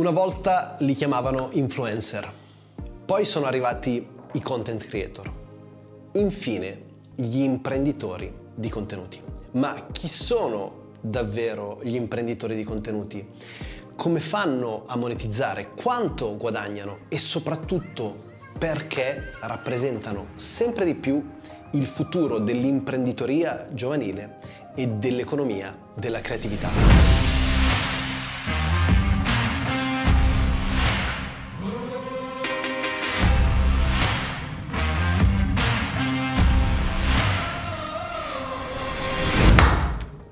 Una volta li chiamavano influencer, poi sono arrivati i content creator, infine gli imprenditori di contenuti. Ma chi sono davvero gli imprenditori di contenuti? Come fanno a monetizzare? Quanto guadagnano? E soprattutto perché rappresentano sempre di più il futuro dell'imprenditoria giovanile e dell'economia della creatività.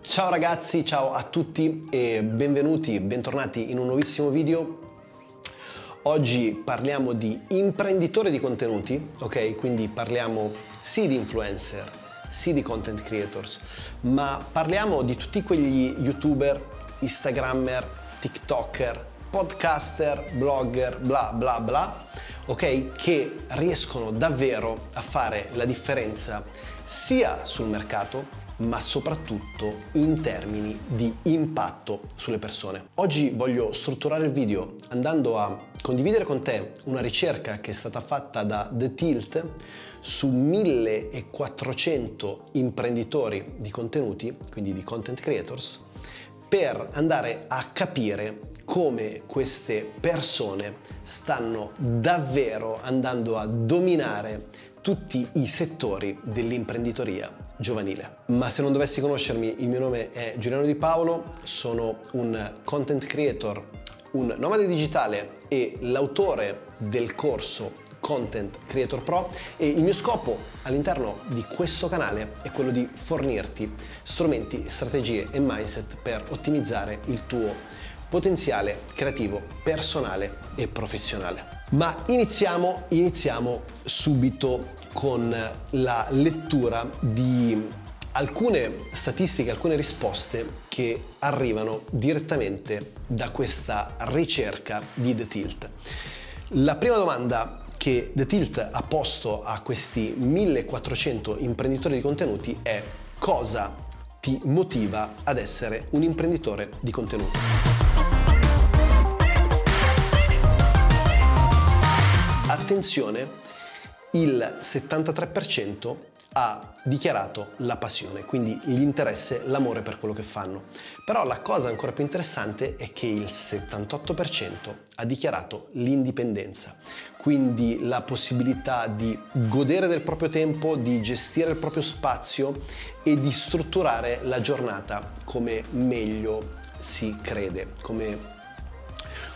Ciao ragazzi, ciao a tutti e benvenuti, bentornati in un nuovissimo video. Oggi parliamo di imprenditore di contenuti, ok? Quindi parliamo sì di influencer, sì di content creators, ma parliamo di tutti quegli youtuber, instagrammer, tiktoker, podcaster, blogger, bla bla bla, ok? Che riescono davvero a fare la differenza sia sul mercato ma soprattutto in termini di impatto sulle persone. Oggi voglio strutturare il video andando a condividere con te una ricerca che è stata fatta da The Tilt su 1400 imprenditori di contenuti, quindi di content creators, per andare a capire come queste persone stanno davvero andando a dominare tutti i settori dell'imprenditoria giovanile. Ma se non dovessi conoscermi, il mio nome è Giuliano Di Paolo, sono un content creator, un nomade digitale e l'autore del corso Content Creator Pro e il mio scopo all'interno di questo canale è quello di fornirti strumenti, strategie e mindset per ottimizzare il tuo potenziale creativo, personale e professionale. Ma iniziamo, iniziamo subito con la lettura di alcune statistiche, alcune risposte che arrivano direttamente da questa ricerca di The Tilt. La prima domanda che The Tilt ha posto a questi 1400 imprenditori di contenuti è cosa ti motiva ad essere un imprenditore di contenuti? Attenzione, il 73% ha dichiarato la passione, quindi l'interesse, l'amore per quello che fanno. Però la cosa ancora più interessante è che il 78% ha dichiarato l'indipendenza, quindi la possibilità di godere del proprio tempo, di gestire il proprio spazio e di strutturare la giornata come meglio si crede, come,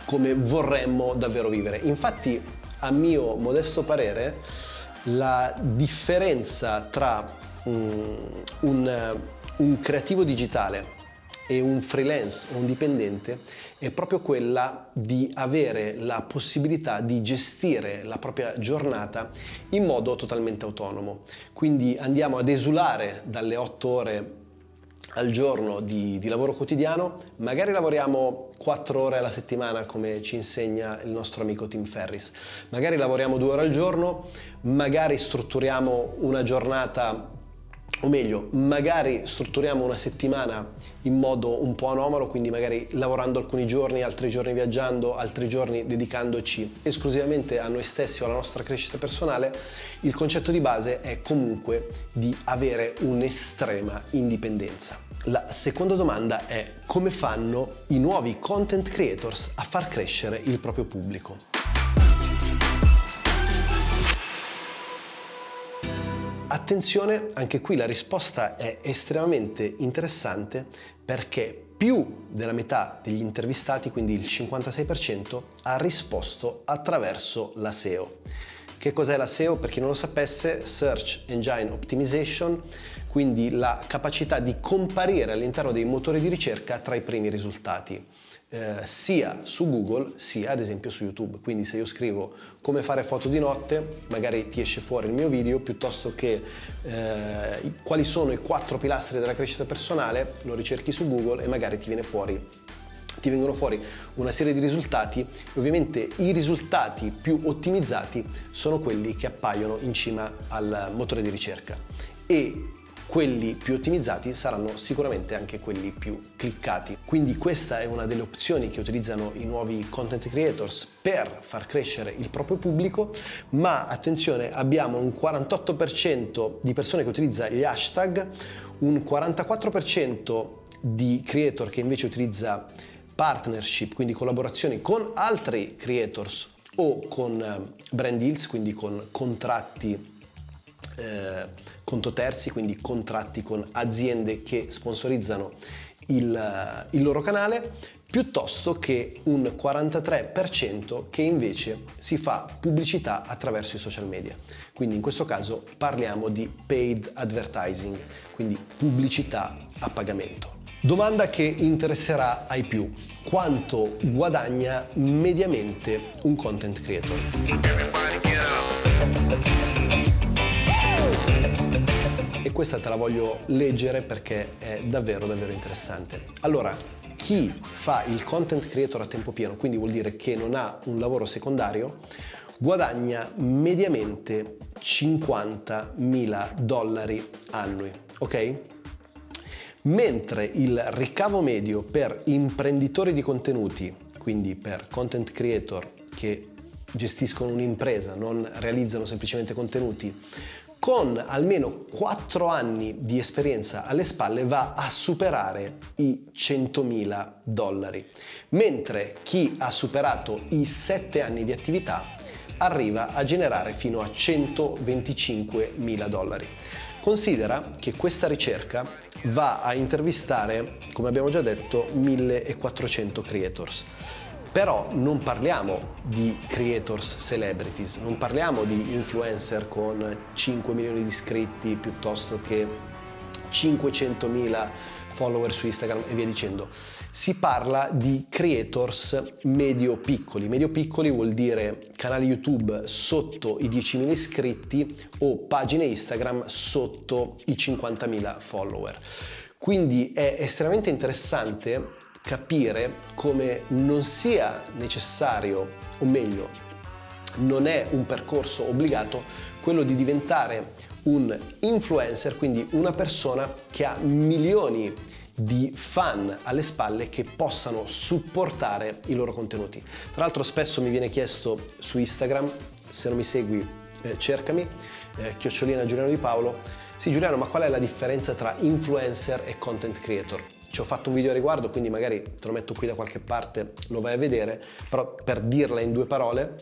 come vorremmo davvero vivere. Infatti a mio modesto parere, la differenza tra um, un, un creativo digitale e un freelance o un dipendente è proprio quella di avere la possibilità di gestire la propria giornata in modo totalmente autonomo. Quindi andiamo ad esulare dalle otto ore al giorno di, di, lavoro quotidiano, magari lavoriamo 4 ore alla settimana come ci insegna il nostro amico Tim Ferris, magari lavoriamo 2 ore al giorno, magari strutturiamo una giornata o meglio, magari strutturiamo una settimana in modo un po' anomalo, quindi magari lavorando alcuni giorni, altri giorni viaggiando, altri giorni dedicandoci esclusivamente a noi stessi o alla nostra crescita personale, il concetto di base è comunque di avere un'estrema indipendenza. La seconda domanda è come fanno i nuovi content creators a far crescere il proprio pubblico? Attenzione, anche qui la risposta è estremamente interessante perché più della metà degli intervistati, quindi il 56%, ha risposto attraverso la SEO. Che cos'è la SEO? Per chi non lo sapesse, Search Engine Optimization, quindi la capacità di comparire all'interno dei motori di ricerca tra i primi risultati eh, sia su Google sia ad esempio su YouTube. Quindi se io scrivo come fare foto di notte, magari ti esce fuori il mio video piuttosto che eh, quali sono i quattro pilastri della crescita personale, lo ricerchi su Google e magari ti viene fuori ti vengono fuori una serie di risultati e ovviamente i risultati più ottimizzati sono quelli che appaiono in cima al motore di ricerca e quelli più ottimizzati saranno sicuramente anche quelli più cliccati. Quindi questa è una delle opzioni che utilizzano i nuovi content creators per far crescere il proprio pubblico, ma attenzione, abbiamo un 48% di persone che utilizza gli hashtag, un 44% di creator che invece utilizza partnership, quindi collaborazioni con altri creators o con eh, brand deals, quindi con contratti eh, conto terzi, quindi contratti con aziende che sponsorizzano il, eh, il loro canale, piuttosto che un 43% che invece si fa pubblicità attraverso i social media. Quindi in questo caso parliamo di paid advertising, quindi pubblicità a pagamento. Domanda che interesserà ai più. Quanto guadagna mediamente un content creator? Questa te la voglio leggere perché è davvero davvero interessante. Allora, chi fa il content creator a tempo pieno, quindi vuol dire che non ha un lavoro secondario, guadagna mediamente 50.000 dollari annui, ok? mentre il ricavo medio per imprenditori di contenuti, quindi per content creator che gestiscono un'impresa, non realizzano semplicemente contenuti, con almeno 4 anni di esperienza alle spalle va a superare i 100.000 dollari, mentre chi ha superato i 7 anni di attività arriva a generare fino a 125.000 dollari. Considera che questa ricerca va a intervistare, come abbiamo già detto, 1400 creators. Però non parliamo di creators celebrities, non parliamo di influencer con 5 milioni di iscritti piuttosto che 500.000 follower su Instagram e via dicendo si parla di creators medio piccoli. Medio piccoli vuol dire canali YouTube sotto i 10.000 iscritti o pagine Instagram sotto i 50.000 follower. Quindi è estremamente interessante capire come non sia necessario, o meglio, non è un percorso obbligato quello di diventare un influencer, quindi una persona che ha milioni di fan alle spalle che possano supportare i loro contenuti. Tra l'altro spesso mi viene chiesto su Instagram, se non mi segui eh, cercami, eh, chiocciolina Giuliano Di Paolo, sì Giuliano ma qual è la differenza tra influencer e content creator? Ci ho fatto un video a riguardo, quindi magari te lo metto qui da qualche parte, lo vai a vedere, però per dirla in due parole,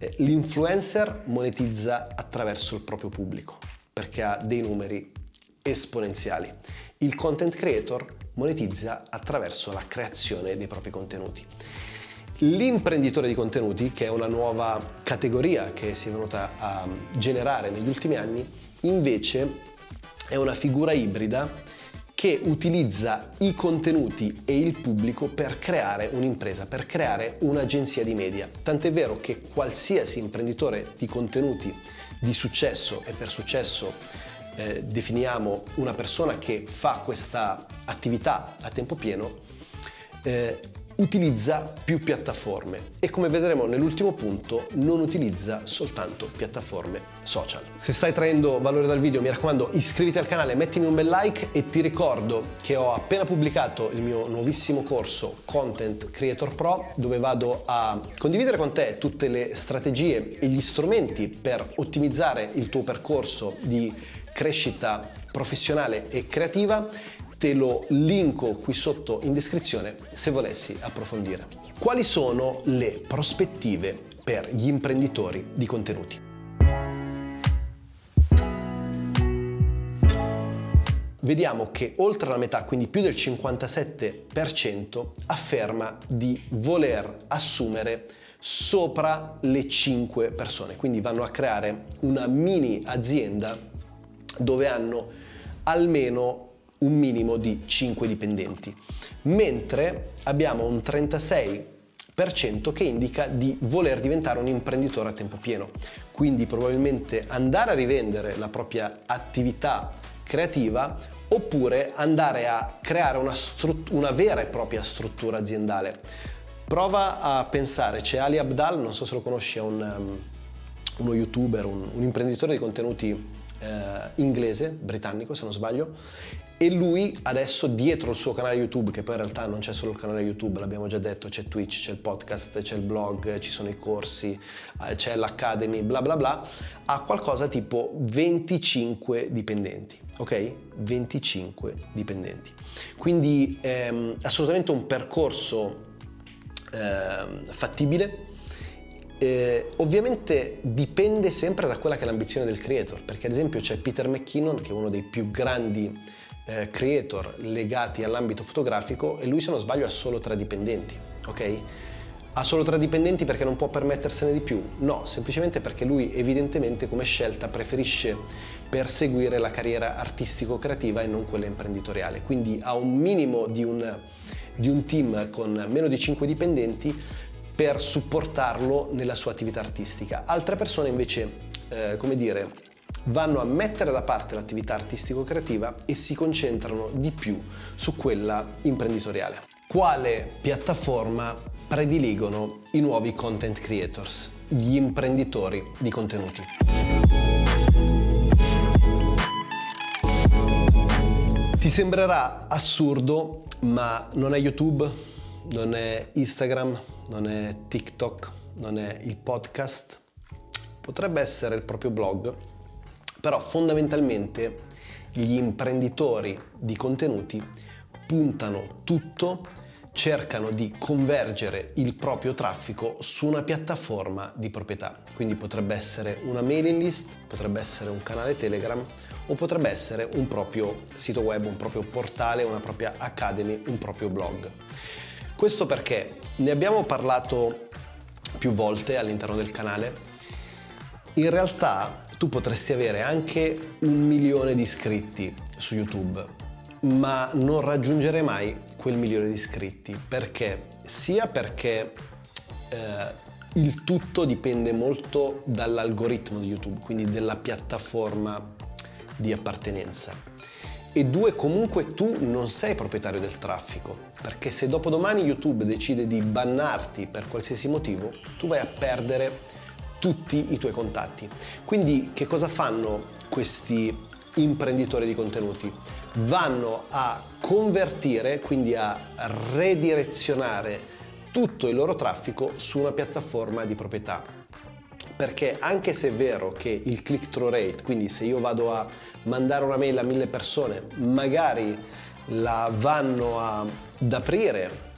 eh, l'influencer monetizza attraverso il proprio pubblico, perché ha dei numeri esponenziali. Il content creator monetizza attraverso la creazione dei propri contenuti. L'imprenditore di contenuti, che è una nuova categoria che si è venuta a generare negli ultimi anni, invece è una figura ibrida che utilizza i contenuti e il pubblico per creare un'impresa, per creare un'agenzia di media. Tant'è vero che qualsiasi imprenditore di contenuti di successo e per successo eh, definiamo una persona che fa questa attività a tempo pieno, eh, utilizza più piattaforme e come vedremo nell'ultimo punto non utilizza soltanto piattaforme social. Se stai traendo valore dal video mi raccomando iscriviti al canale, mettimi un bel like e ti ricordo che ho appena pubblicato il mio nuovissimo corso Content Creator Pro dove vado a condividere con te tutte le strategie e gli strumenti per ottimizzare il tuo percorso di crescita professionale e creativa, te lo linko qui sotto in descrizione se volessi approfondire. Quali sono le prospettive per gli imprenditori di contenuti? Vediamo che oltre la metà, quindi più del 57%, afferma di voler assumere sopra le 5 persone, quindi vanno a creare una mini azienda dove hanno almeno un minimo di 5 dipendenti, mentre abbiamo un 36% che indica di voler diventare un imprenditore a tempo pieno, quindi probabilmente andare a rivendere la propria attività creativa oppure andare a creare una, strut- una vera e propria struttura aziendale. Prova a pensare, c'è Ali Abdal, non so se lo conosci, è un, um, uno youtuber, un, un imprenditore di contenuti eh, inglese, britannico se non sbaglio, e lui adesso dietro il suo canale YouTube, che poi in realtà non c'è solo il canale YouTube, l'abbiamo già detto, c'è Twitch, c'è il podcast, c'è il blog, ci sono i corsi, eh, c'è l'Academy, bla bla bla, ha qualcosa tipo 25 dipendenti, ok? 25 dipendenti. Quindi ehm, assolutamente un percorso eh, fattibile. Eh, ovviamente dipende sempre da quella che è l'ambizione del creator, perché ad esempio c'è Peter McKinnon che è uno dei più grandi eh, creator legati all'ambito fotografico e lui se non sbaglio ha solo tre dipendenti, ok? Ha solo tre dipendenti perché non può permettersene di più? No, semplicemente perché lui evidentemente come scelta preferisce perseguire la carriera artistico-creativa e non quella imprenditoriale. Quindi ha un minimo di un, di un team con meno di 5 dipendenti per supportarlo nella sua attività artistica. Altre persone invece, eh, come dire, vanno a mettere da parte l'attività artistico-creativa e si concentrano di più su quella imprenditoriale. Quale piattaforma prediligono i nuovi content creators, gli imprenditori di contenuti? Ti sembrerà assurdo, ma non è YouTube, non è Instagram, non è TikTok, non è il podcast, potrebbe essere il proprio blog però fondamentalmente gli imprenditori di contenuti puntano tutto, cercano di convergere il proprio traffico su una piattaforma di proprietà. Quindi potrebbe essere una mailing list, potrebbe essere un canale Telegram o potrebbe essere un proprio sito web, un proprio portale, una propria academy, un proprio blog. Questo perché ne abbiamo parlato più volte all'interno del canale. In realtà tu potresti avere anche un milione di iscritti su YouTube, ma non raggiungere mai quel milione di iscritti. Perché? Sia perché eh, il tutto dipende molto dall'algoritmo di YouTube, quindi della piattaforma di appartenenza. E due, comunque tu non sei proprietario del traffico, perché se dopodomani YouTube decide di bannarti per qualsiasi motivo, tu vai a perdere tutti i tuoi contatti. Quindi che cosa fanno questi imprenditori di contenuti? Vanno a convertire, quindi a redirezionare tutto il loro traffico su una piattaforma di proprietà. Perché anche se è vero che il click-through rate, quindi se io vado a mandare una mail a mille persone, magari la vanno ad aprire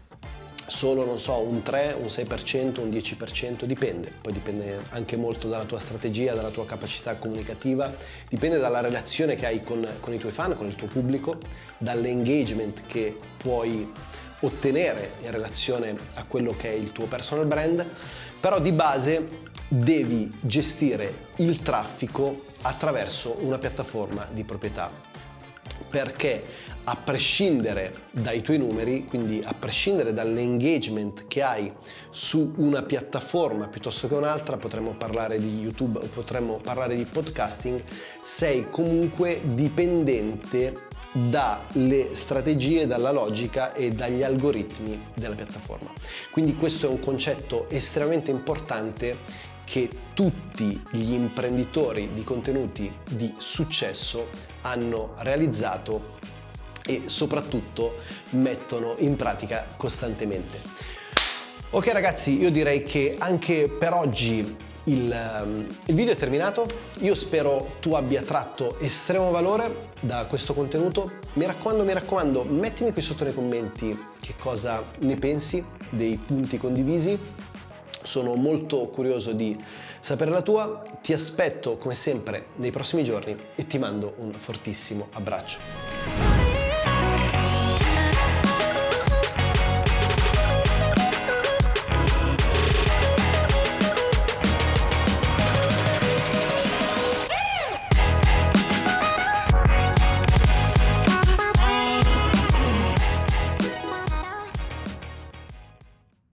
solo, non so, un 3, un 6%, un 10%, dipende. Poi dipende anche molto dalla tua strategia, dalla tua capacità comunicativa, dipende dalla relazione che hai con, con i tuoi fan, con il tuo pubblico, dall'engagement che puoi ottenere in relazione a quello che è il tuo personal brand, però di base devi gestire il traffico attraverso una piattaforma di proprietà perché a prescindere dai tuoi numeri, quindi a prescindere dall'engagement che hai su una piattaforma piuttosto che un'altra, potremmo parlare di YouTube o potremmo parlare di podcasting, sei comunque dipendente dalle strategie, dalla logica e dagli algoritmi della piattaforma. Quindi questo è un concetto estremamente importante che tutti gli imprenditori di contenuti di successo hanno realizzato e soprattutto mettono in pratica costantemente. Ok ragazzi, io direi che anche per oggi il, um, il, video è terminato, io spero tu abbia tratto estremo valore da questo contenuto. Mi raccomando, mi raccomando, mettimi qui sotto nei commenti che cosa ne pensi dei punti condivisi. Sono molto curioso di sapere la tua, ti aspetto come sempre nei prossimi giorni e ti mando un fortissimo abbraccio.